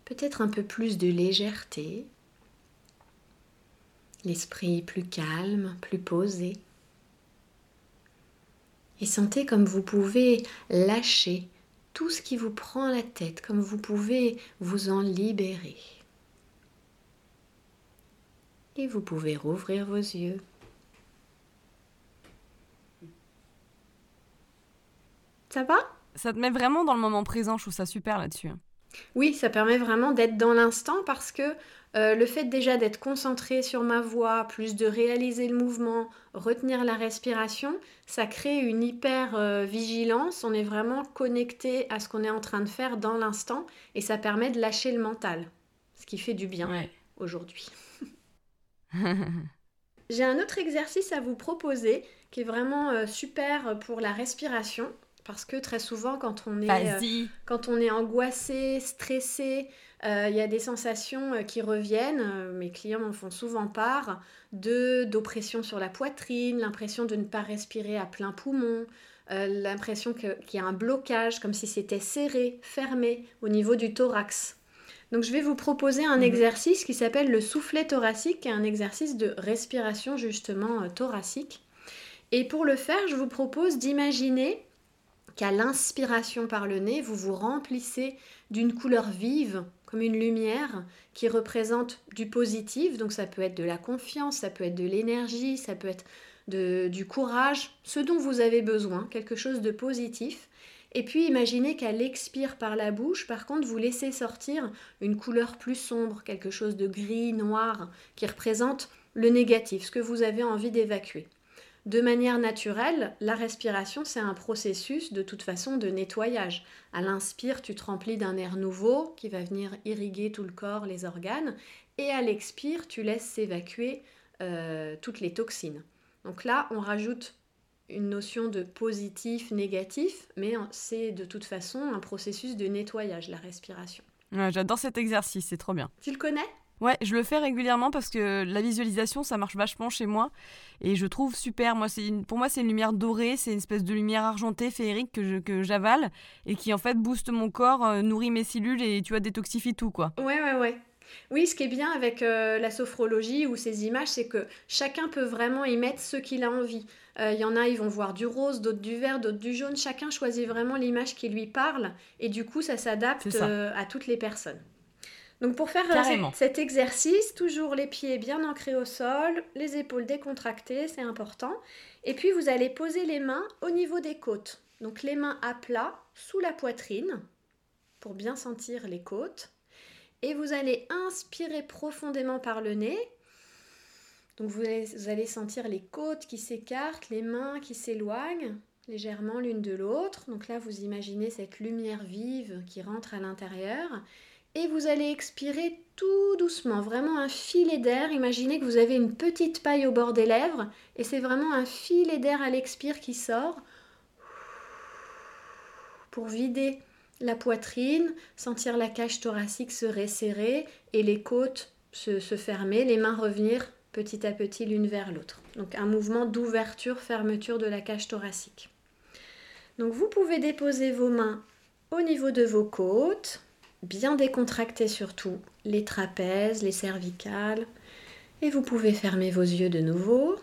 Peut-être un peu plus de légèreté. L'esprit plus calme, plus posé et sentez comme vous pouvez lâcher tout ce qui vous prend la tête, comme vous pouvez vous en libérer. Et vous pouvez rouvrir vos yeux. Ça va? Ça te met vraiment dans le moment présent, je trouve ça super là-dessus. Oui, ça permet vraiment d'être dans l'instant parce que euh, le fait déjà d'être concentré sur ma voix, plus de réaliser le mouvement, retenir la respiration, ça crée une hyper euh, vigilance. On est vraiment connecté à ce qu'on est en train de faire dans l'instant et ça permet de lâcher le mental, ce qui fait du bien aujourd'hui. J'ai un autre exercice à vous proposer qui est vraiment euh, super pour la respiration. Parce que très souvent, quand on est, euh, quand on est angoissé, stressé, euh, il y a des sensations euh, qui reviennent. mes clients m'en font souvent part de d'oppression sur la poitrine, l'impression de ne pas respirer à plein poumon, l'impression qu'il y a un blocage, comme si c'était serré, fermé au niveau du thorax. Donc je vais vous proposer un mhm. exercice qui s'appelle le soufflet thoracique, qui est un exercice de respiration justement thoracique. Et pour le faire, je vous propose d'imaginer qu'à l'inspiration par le nez, vous vous remplissez d'une couleur vive, comme une lumière, qui représente du positif. Donc ça peut être de la confiance, ça peut être de l'énergie, ça peut être du courage, ce dont vous avez besoin, quelque chose de positif. Et puis imaginez qu'à l'expire par la bouche, par contre, vous laissez sortir une couleur plus sombre, quelque chose de gris, noir, qui représente le négatif, ce que vous avez envie d'évacuer. De manière naturelle, la respiration, c'est un processus de toute façon de nettoyage. À l'inspire, tu te remplis d'un air nouveau qui va venir irriguer tout le corps, les organes, et à l'expire, tu laisses s'évacuer euh, toutes les toxines. Donc là, on rajoute une notion de positif, négatif, mais c'est de toute façon un processus de nettoyage, la respiration. J'adore cet exercice, c'est trop bien. Tu le connais? Ouais, je le fais régulièrement parce que la visualisation, ça marche vachement chez moi et je trouve super. Moi, c'est pour moi, c'est une lumière dorée, c'est une espèce de lumière argentée, féerique que, que j'avale et qui en fait booste mon corps, euh, nourrit mes cellules et tu vois détoxifie tout quoi. Ouais, ouais, ouais. Oui, ce qui est bien avec euh, la sophrologie ou ces images, c'est que chacun peut vraiment y mettre ce qu'il a envie. Euh, il y en a, ils vont voir du rose, d'autres du vert, d'autres du jaune. Chacun choisit vraiment l'image qui lui parle et du coup, ça s'adapte à toutes les personnes. Donc pour faire euh, cet exercice, toujours les pieds bien ancrés au sol, les épaules décontractées, c'est important. Et puis vous allez poser les mains au niveau des côtes. Donc les mains à plat sous la poitrine pour bien sentir les côtes. Et vous allez inspirer profondément par le nez. Donc vous allez sentir les côtes qui s'écartent, les mains qui s'éloignent légèrement l'une de l'autre. Donc là, vous imaginez cette lumière vive qui rentre à l'intérieur et vous allez expirer tout doucement, vraiment un filet d'air. Imaginez que vous avez une petite paille au bord des lèvres et c'est vraiment un filet d'air à l'expire qui sort pour vider la poitrine, sentir la cage thoracique se resserrer et les côtes se, se fermer, les mains revenir petit à petit l'une vers l'autre. Donc un mouvement d'ouverture-fermeture de la cage thoracique. Donc vous pouvez déposer vos mains au niveau de vos côtes, bien décontracter surtout les trapèzes, les cervicales. Et vous pouvez fermer vos yeux de nouveau.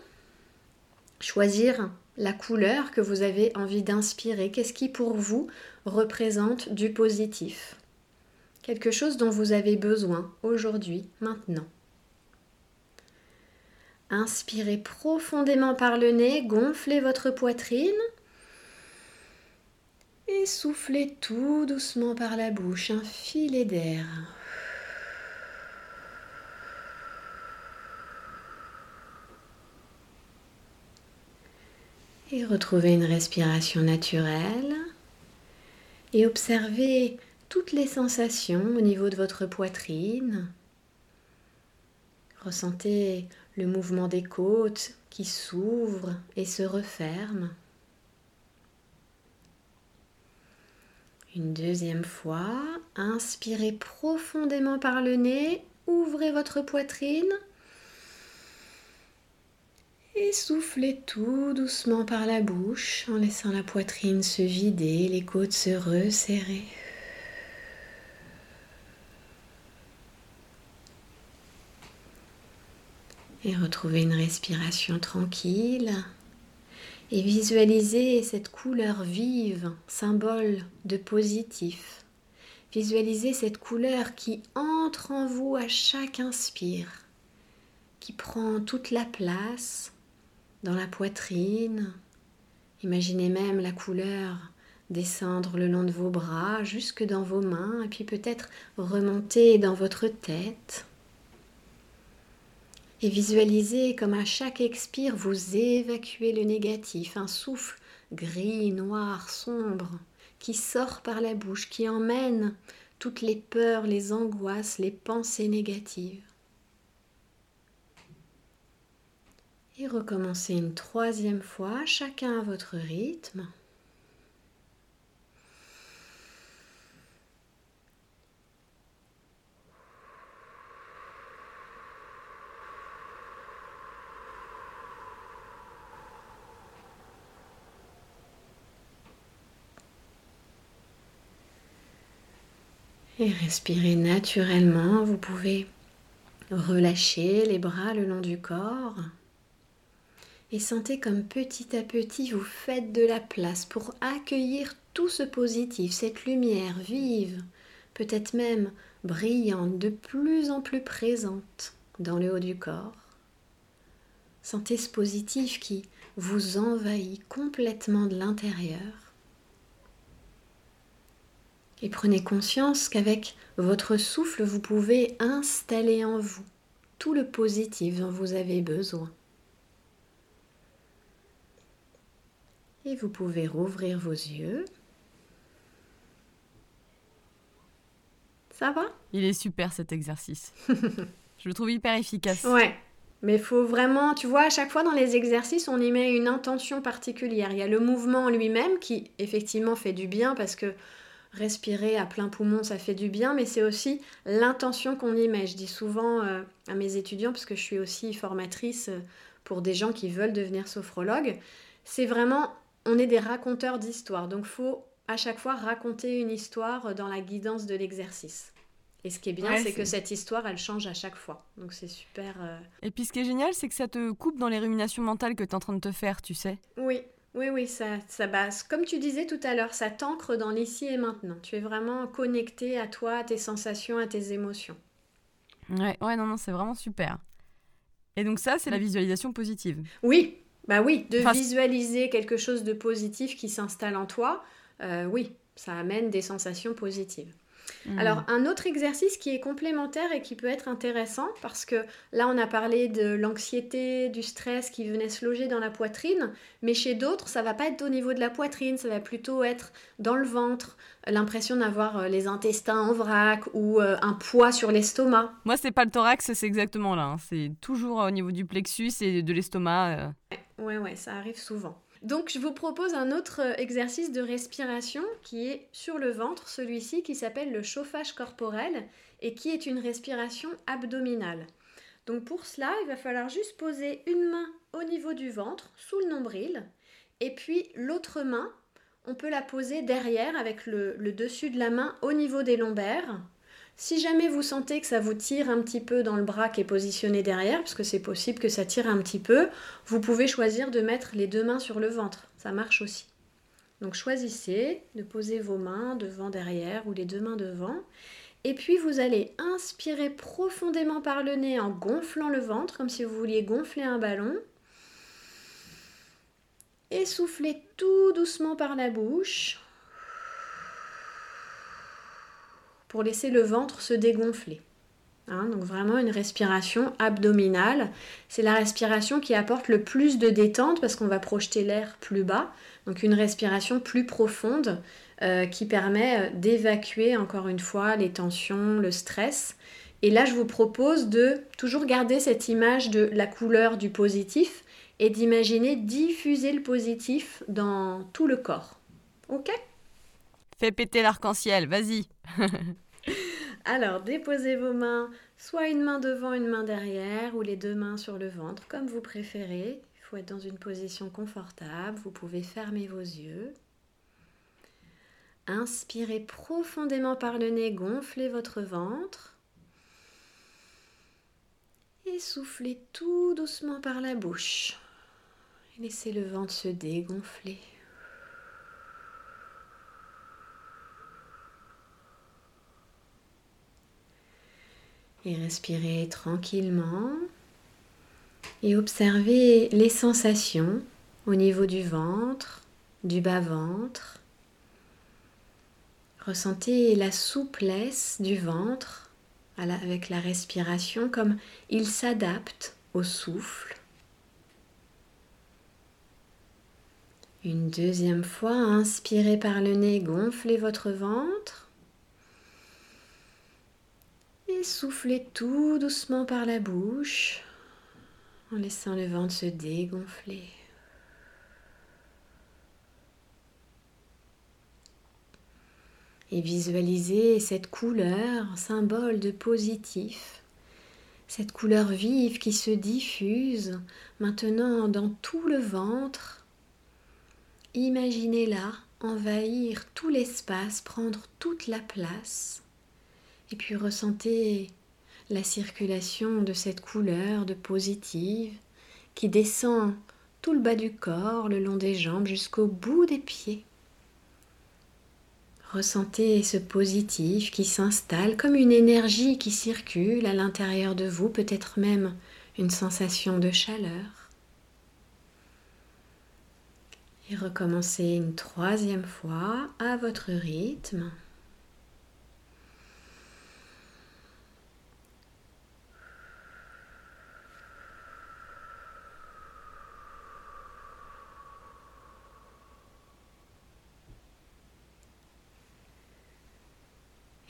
Choisir la couleur que vous avez envie d'inspirer. Qu'est-ce qui pour vous représente du positif Quelque chose dont vous avez besoin aujourd'hui, maintenant. Inspirez profondément par le nez, gonflez votre poitrine et soufflez tout doucement par la bouche, un filet d'air. Et retrouvez une respiration naturelle et observez toutes les sensations au niveau de votre poitrine. Ressentez le mouvement des côtes qui s'ouvrent et se referment. Une deuxième fois, inspirez profondément par le nez, ouvrez votre poitrine. Et soufflez tout doucement par la bouche en laissant la poitrine se vider, les côtes se resserrer. Et retrouvez une respiration tranquille et visualisez cette couleur vive, symbole de positif. Visualisez cette couleur qui entre en vous à chaque inspire, qui prend toute la place dans la poitrine. Imaginez même la couleur descendre le long de vos bras jusque dans vos mains et puis peut-être remonter dans votre tête et visualisez comme à chaque expire vous évacuez le négatif, un souffle gris, noir, sombre qui sort par la bouche, qui emmène toutes les peurs, les angoisses, les pensées négatives. Et recommencez une troisième fois, chacun à votre rythme. Et respirez naturellement. Vous pouvez relâcher les bras le long du corps. Et sentez comme petit à petit vous faites de la place pour accueillir tout ce positif, cette lumière vive, peut-être même brillante, de plus en plus présente dans le haut du corps. Sentez ce positif qui vous envahit complètement de l'intérieur. Et prenez conscience qu'avec votre souffle, vous pouvez installer en vous tout le positif dont vous avez besoin. Et vous pouvez rouvrir vos yeux. Ça va? Il est super cet exercice. Je le trouve hyper efficace. Ouais. Mais il faut vraiment, tu vois, à chaque fois dans les exercices, on y met une intention particulière. Il y a le mouvement en lui-même qui effectivement fait du bien parce que respirer à plein poumon, ça fait du bien, mais c'est aussi l'intention qu'on y met. Je dis souvent euh, à mes étudiants, parce que je suis aussi formatrice euh, pour des gens qui veulent devenir sophrologue, c'est vraiment, on est des raconteurs d'histoire. Donc faut à chaque fois raconter une histoire dans la guidance de l'exercice. Et ce qui est bien, c'est que cette histoire, elle change à chaque fois. Donc c'est super. Euh, et puis ce qui est génial, c'est que ça te coupe dans les ruminations mentales que tu es en train de te faire, tu sais. Oui, oui, oui, ça, ça. Comme tu disais tout à l'heure, ça t'ancre dans l'ici et maintenant. Tu es vraiment connecté à toi, à tes sensations, à tes émotions. Ouais, ouais, non, non, c'est vraiment super. Et donc ça, c'est la visualisation positive. Oui, bah oui, de visualiser quelque chose de positif qui s'installe en toi, euh, oui, ça amène des sensations positives. Hmm. Alors, un autre exercice qui est complémentaire et qui peut être intéressant, parce que là, on a parlé de l'anxiété, du stress qui venait se loger dans la poitrine, mais chez d'autres, ça va pas être au niveau de la poitrine, ça va plutôt être dans le ventre, l'impression d'avoir euh, les intestins en vrac ou euh, un poids sur l'estomac. Moi, c'est pas le thorax, c'est exactement là. Hein. C'est toujours au niveau du plexus et de l'estomac. Euh. Ouais, ouais, ça arrive souvent. Donc je vous propose un autre euh, exercice de respiration qui est sur le ventre, celui-ci qui s'appelle le chauffage corporel et qui est une respiration abdominale. Donc pour cela, il va falloir juste poser une main au niveau du ventre, sous le nombril, et puis l'autre main, on peut la poser derrière avec le, le dessus de la main au niveau des lombaires, si jamais vous sentez que ça vous tire un petit peu dans le bras qui est positionné derrière, parce que c'est possible que ça tire un petit peu, vous pouvez choisir de mettre les deux mains sur le ventre. Ça marche aussi. Donc choisissez de poser vos mains devant, derrière ou les deux mains devant. Et puis vous allez inspirer profondément par le nez en gonflant le ventre, comme si vous vouliez gonfler un ballon. Et soufflez tout doucement par la bouche pour laisser le ventre se dégonfler. Hein, donc vraiment une respiration abdominale. C'est la respiration qui apporte le plus de détente parce qu'on va projeter l'air plus bas. Donc une respiration plus profonde euh, qui permet euh, d'évacuer encore une fois les tensions, le stress. Et là, je vous propose de toujours garder cette image de la couleur du positif et d'imaginer diffuser le positif dans tout le corps. Ok? Fais péter l'arc-en-ciel, vas-y Alors, déposez vos mains, soit une main devant, une main derrière, ou les deux mains sur le ventre, comme vous préférez. Il faut être dans une position confortable. Vous pouvez fermer vos yeux. Inspirez profondément par le nez, gonflez votre ventre. Et soufflez tout doucement par la bouche. laissez le ventre se dégonfler. Et respirez tranquillement et observez les sensations au niveau du ventre, du bas-ventre. Ressentez la souplesse du ventre avec la respiration comme il s'adapte au souffle. Une deuxième fois, inspirez par le nez, gonflez votre ventre. Soufflez tout doucement par la bouche en laissant le ventre se dégonfler. Et visualisez cette couleur, symbole de positif, cette couleur vive qui se diffuse maintenant dans tout le ventre. Imaginez-la envahir tout l'espace, prendre toute la place. Et puis ressentez la circulation de cette couleur de positive qui descend tout le bas du corps, le long des jambes jusqu'au bout des pieds. Ressentez ce positif qui s'installe comme une énergie qui circule à l'intérieur de vous, peut-être même une sensation de chaleur. Et recommencez une troisième fois à votre rythme.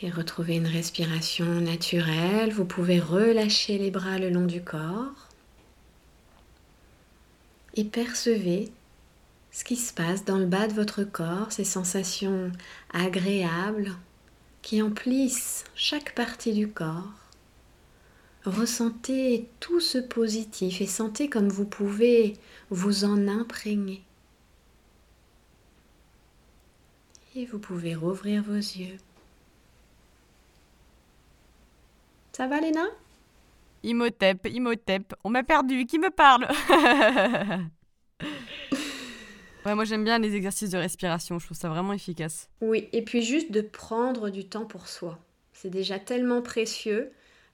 Et retrouvez une respiration naturelle. Vous pouvez relâcher les bras le long du corps. Et percevez ce qui se passe dans le bas de votre corps, ces sensations agréables qui emplissent chaque partie du corps. Ressentez tout ce positif et sentez comme vous pouvez vous en imprégner. Et vous pouvez rouvrir vos yeux. Ça va Léna? Imhotep, Imhotep, on m'a perdu, qui me parle? Ouais, moi j'aime bien les exercices de respiration, je trouve ça vraiment efficace. Oui, et puis juste de prendre du temps pour soi. C'est déjà tellement précieux.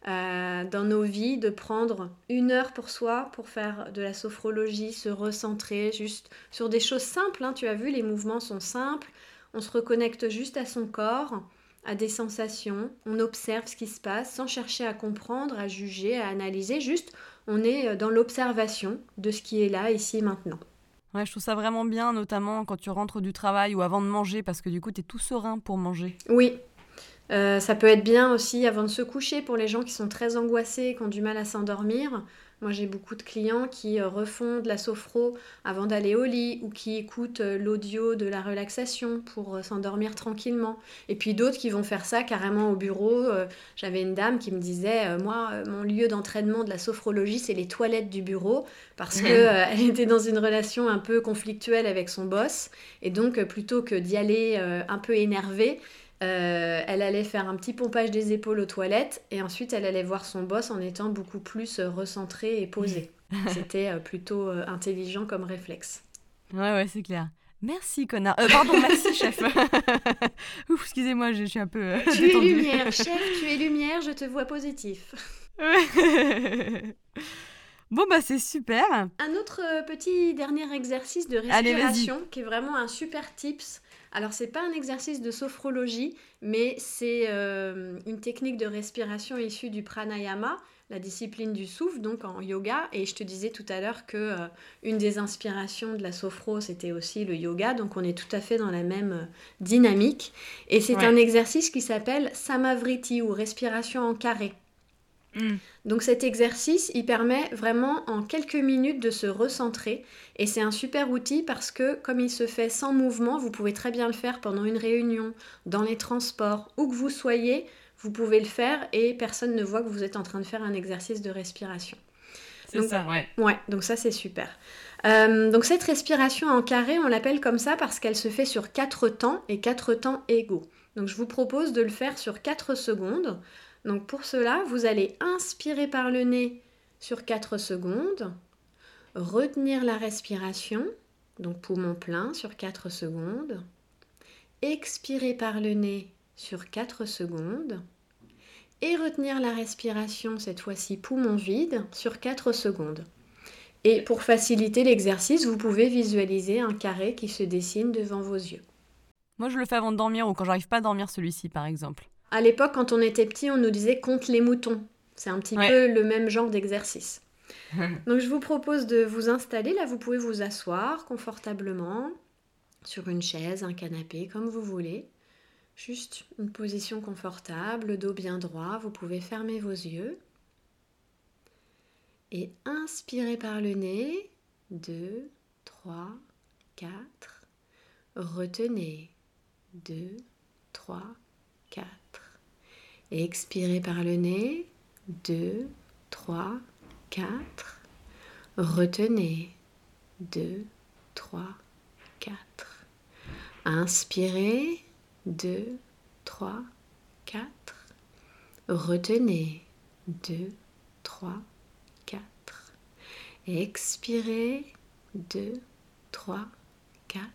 Euh, dans nos vies de prendre une heure pour soi pour faire de la sophrologie, se recentrer juste sur des choses simples. Hein. Tu as vu, les mouvements sont simples. On se reconnecte juste à son corps, à des sensations. On observe ce qui se passe sans chercher à comprendre, à juger, à analyser. Juste, on est euh, dans l'observation de ce qui est là, ici et maintenant. Ouais, je trouve ça vraiment bien, notamment quand tu rentres du travail ou avant de manger, parce que du coup, tu es tout serein pour manger. Oui, euh, ça peut être bien aussi avant de se coucher pour les gens qui sont très angoissés, qui ont du mal à s'endormir. Moi, j'ai beaucoup de clients qui euh, refont de la sophro avant d'aller au lit ou qui écoutent euh, l'audio de la relaxation pour s'endormir tranquillement. Et puis d'autres qui vont faire ça carrément au bureau. J'avais une dame qui me disait Moi, mon lieu d'entraînement de la sophrologie, c'est les toilettes du bureau parce qu'elle était dans une relation un peu conflictuelle avec son boss. Et donc, plutôt que d'y aller un peu énervée, euh, elle allait faire un petit pompage des épaules aux toilettes et ensuite elle allait voir son boss en étant beaucoup plus euh, recentrée et posée. C'était euh, plutôt intelligent comme réflexe. Ouais, ouais, c'est clair. Merci, connard. pardon, merci, chef. excusez-moi, je, suis un peu. tu es lumière, chef, tu es lumière, je te vois positif. bon, bah, c'est super. Un autre petit dernier exercice de respiration qui est vraiment un super tips alors, c'est pas un exercice de sophrologie, mais c'est euh, une technique de respiration issue du pranayama, la discipline du souffle, donc en yoga. Et je te disais tout à l'heure que euh, une des inspirations de la sophro, c'était aussi le yoga. Donc, on est tout à fait dans la même euh, dynamique. Et c'est un exercice qui s'appelle samavriti ou respiration en carré. Mm. Donc cet exercice, il permet vraiment en quelques minutes de se recentrer et c'est un super outil parce que comme il se fait sans mouvement, vous pouvez très bien le faire pendant une réunion, dans les transports, où que vous soyez, vous pouvez le faire et personne ne voit que vous êtes en train de faire un exercice de respiration. C'est ça, ouais. Ouais, donc ça c'est super. Euh, donc cette respiration en carré, on l'appelle comme ça parce qu'elle se fait sur quatre temps et quatre temps égaux. Donc je vous propose de le faire sur 4 secondes. Donc pour cela, vous allez inspirer par le nez sur 4 secondes, retenir la respiration, donc poumon plein sur 4 secondes, expirer par le nez sur 4 secondes et retenir la respiration, cette fois-ci poumon vide, sur 4 secondes. Et pour faciliter l'exercice, vous pouvez visualiser un carré qui se dessine devant vos yeux. Moi, je le fais avant de dormir ou quand j'arrive pas à dormir celui-ci, par exemple. À l'époque, quand on était petit, on nous disait compte les moutons. C'est un petit peu le même genre d'exercice. Donc je vous propose de vous installer. Là, vous pouvez vous asseoir confortablement sur une chaise, un canapé, comme vous voulez. Juste une position confortable, le dos bien droit. Vous pouvez fermer vos yeux. Et inspirez par le nez. 2, 3, 4. Retenez. 2, 3, 4. Expirez par le nez. 2, 3, 4. Retenez. 2, 3, 4. Inspirez. 2, 3, 4. Retenez. 2, 3, 4. Expirez. 2, 3, 4.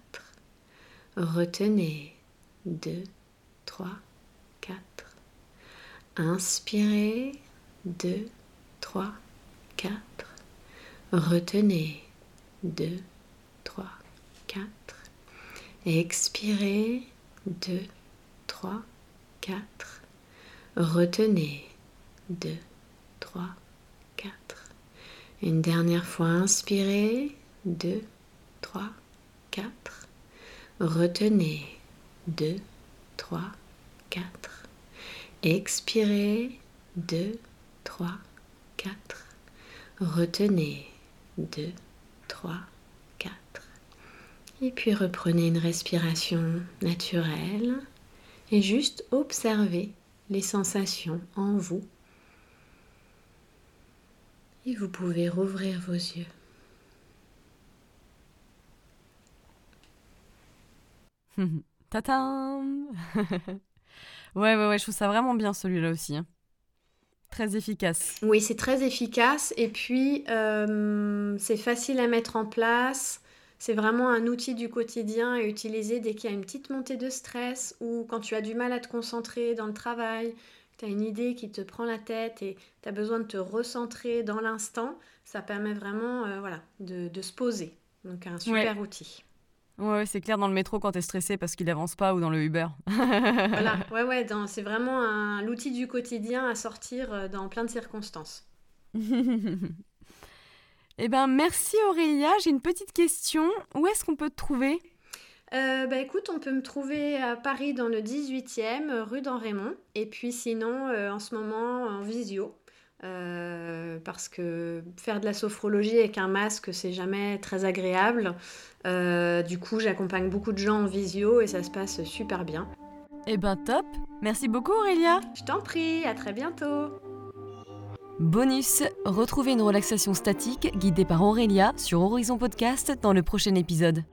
Retenez. 2, 3, 4. Inspirez. 2, 3, 4. Retenez. 2, 3, 4. Expirez. 2, 3, 4. Retenez. 2, 3, 4. Une dernière fois, inspirez. 2, 3, 4. Retenez. 2, 3, 4. Expirez. 2, 3, 4. Retenez. 2, 3, 4. Et puis reprenez une respiration naturelle et juste observez les sensations en vous. Et vous pouvez rouvrir vos yeux. Tatam Ouais, ouais, ouais, je trouve ça vraiment bien celui-là aussi. Hein. Très efficace. Oui, c'est très efficace et puis euh, c'est facile à mettre en place. C'est vraiment un outil du quotidien à utiliser dès qu'il y a une petite montée de stress ou quand tu as du mal à te concentrer dans le travail, tu as une idée qui te prend la tête et tu as besoin de te recentrer dans l'instant. Ça permet vraiment euh, voilà, de, se poser. Donc un super outil. Ouais, c'est clair dans le métro quand t'es stressé parce qu'il avance pas ou dans le Uber. voilà, ouais, ouais, c'est vraiment l'outil du quotidien à sortir euh, dans plein de circonstances. eh ben, merci Aurélia. J'ai une petite question. Où est-ce qu'on peut te trouver? Euh, bah écoute, on peut me trouver à Paris dans le 18e, rue d'En-Raymond. Et puis sinon, euh, en ce moment, en visio. Euh, parce que faire de la sophrologie avec un masque, c'est jamais très agréable. Euh, du coup, j'accompagne beaucoup de gens en visio et ça se passe super bien. Eh ben top Merci beaucoup Aurélia Je t'en prie, à très bientôt Bonus, retrouvez une relaxation statique guidée par Aurélia sur Horizon Podcast dans le prochain épisode.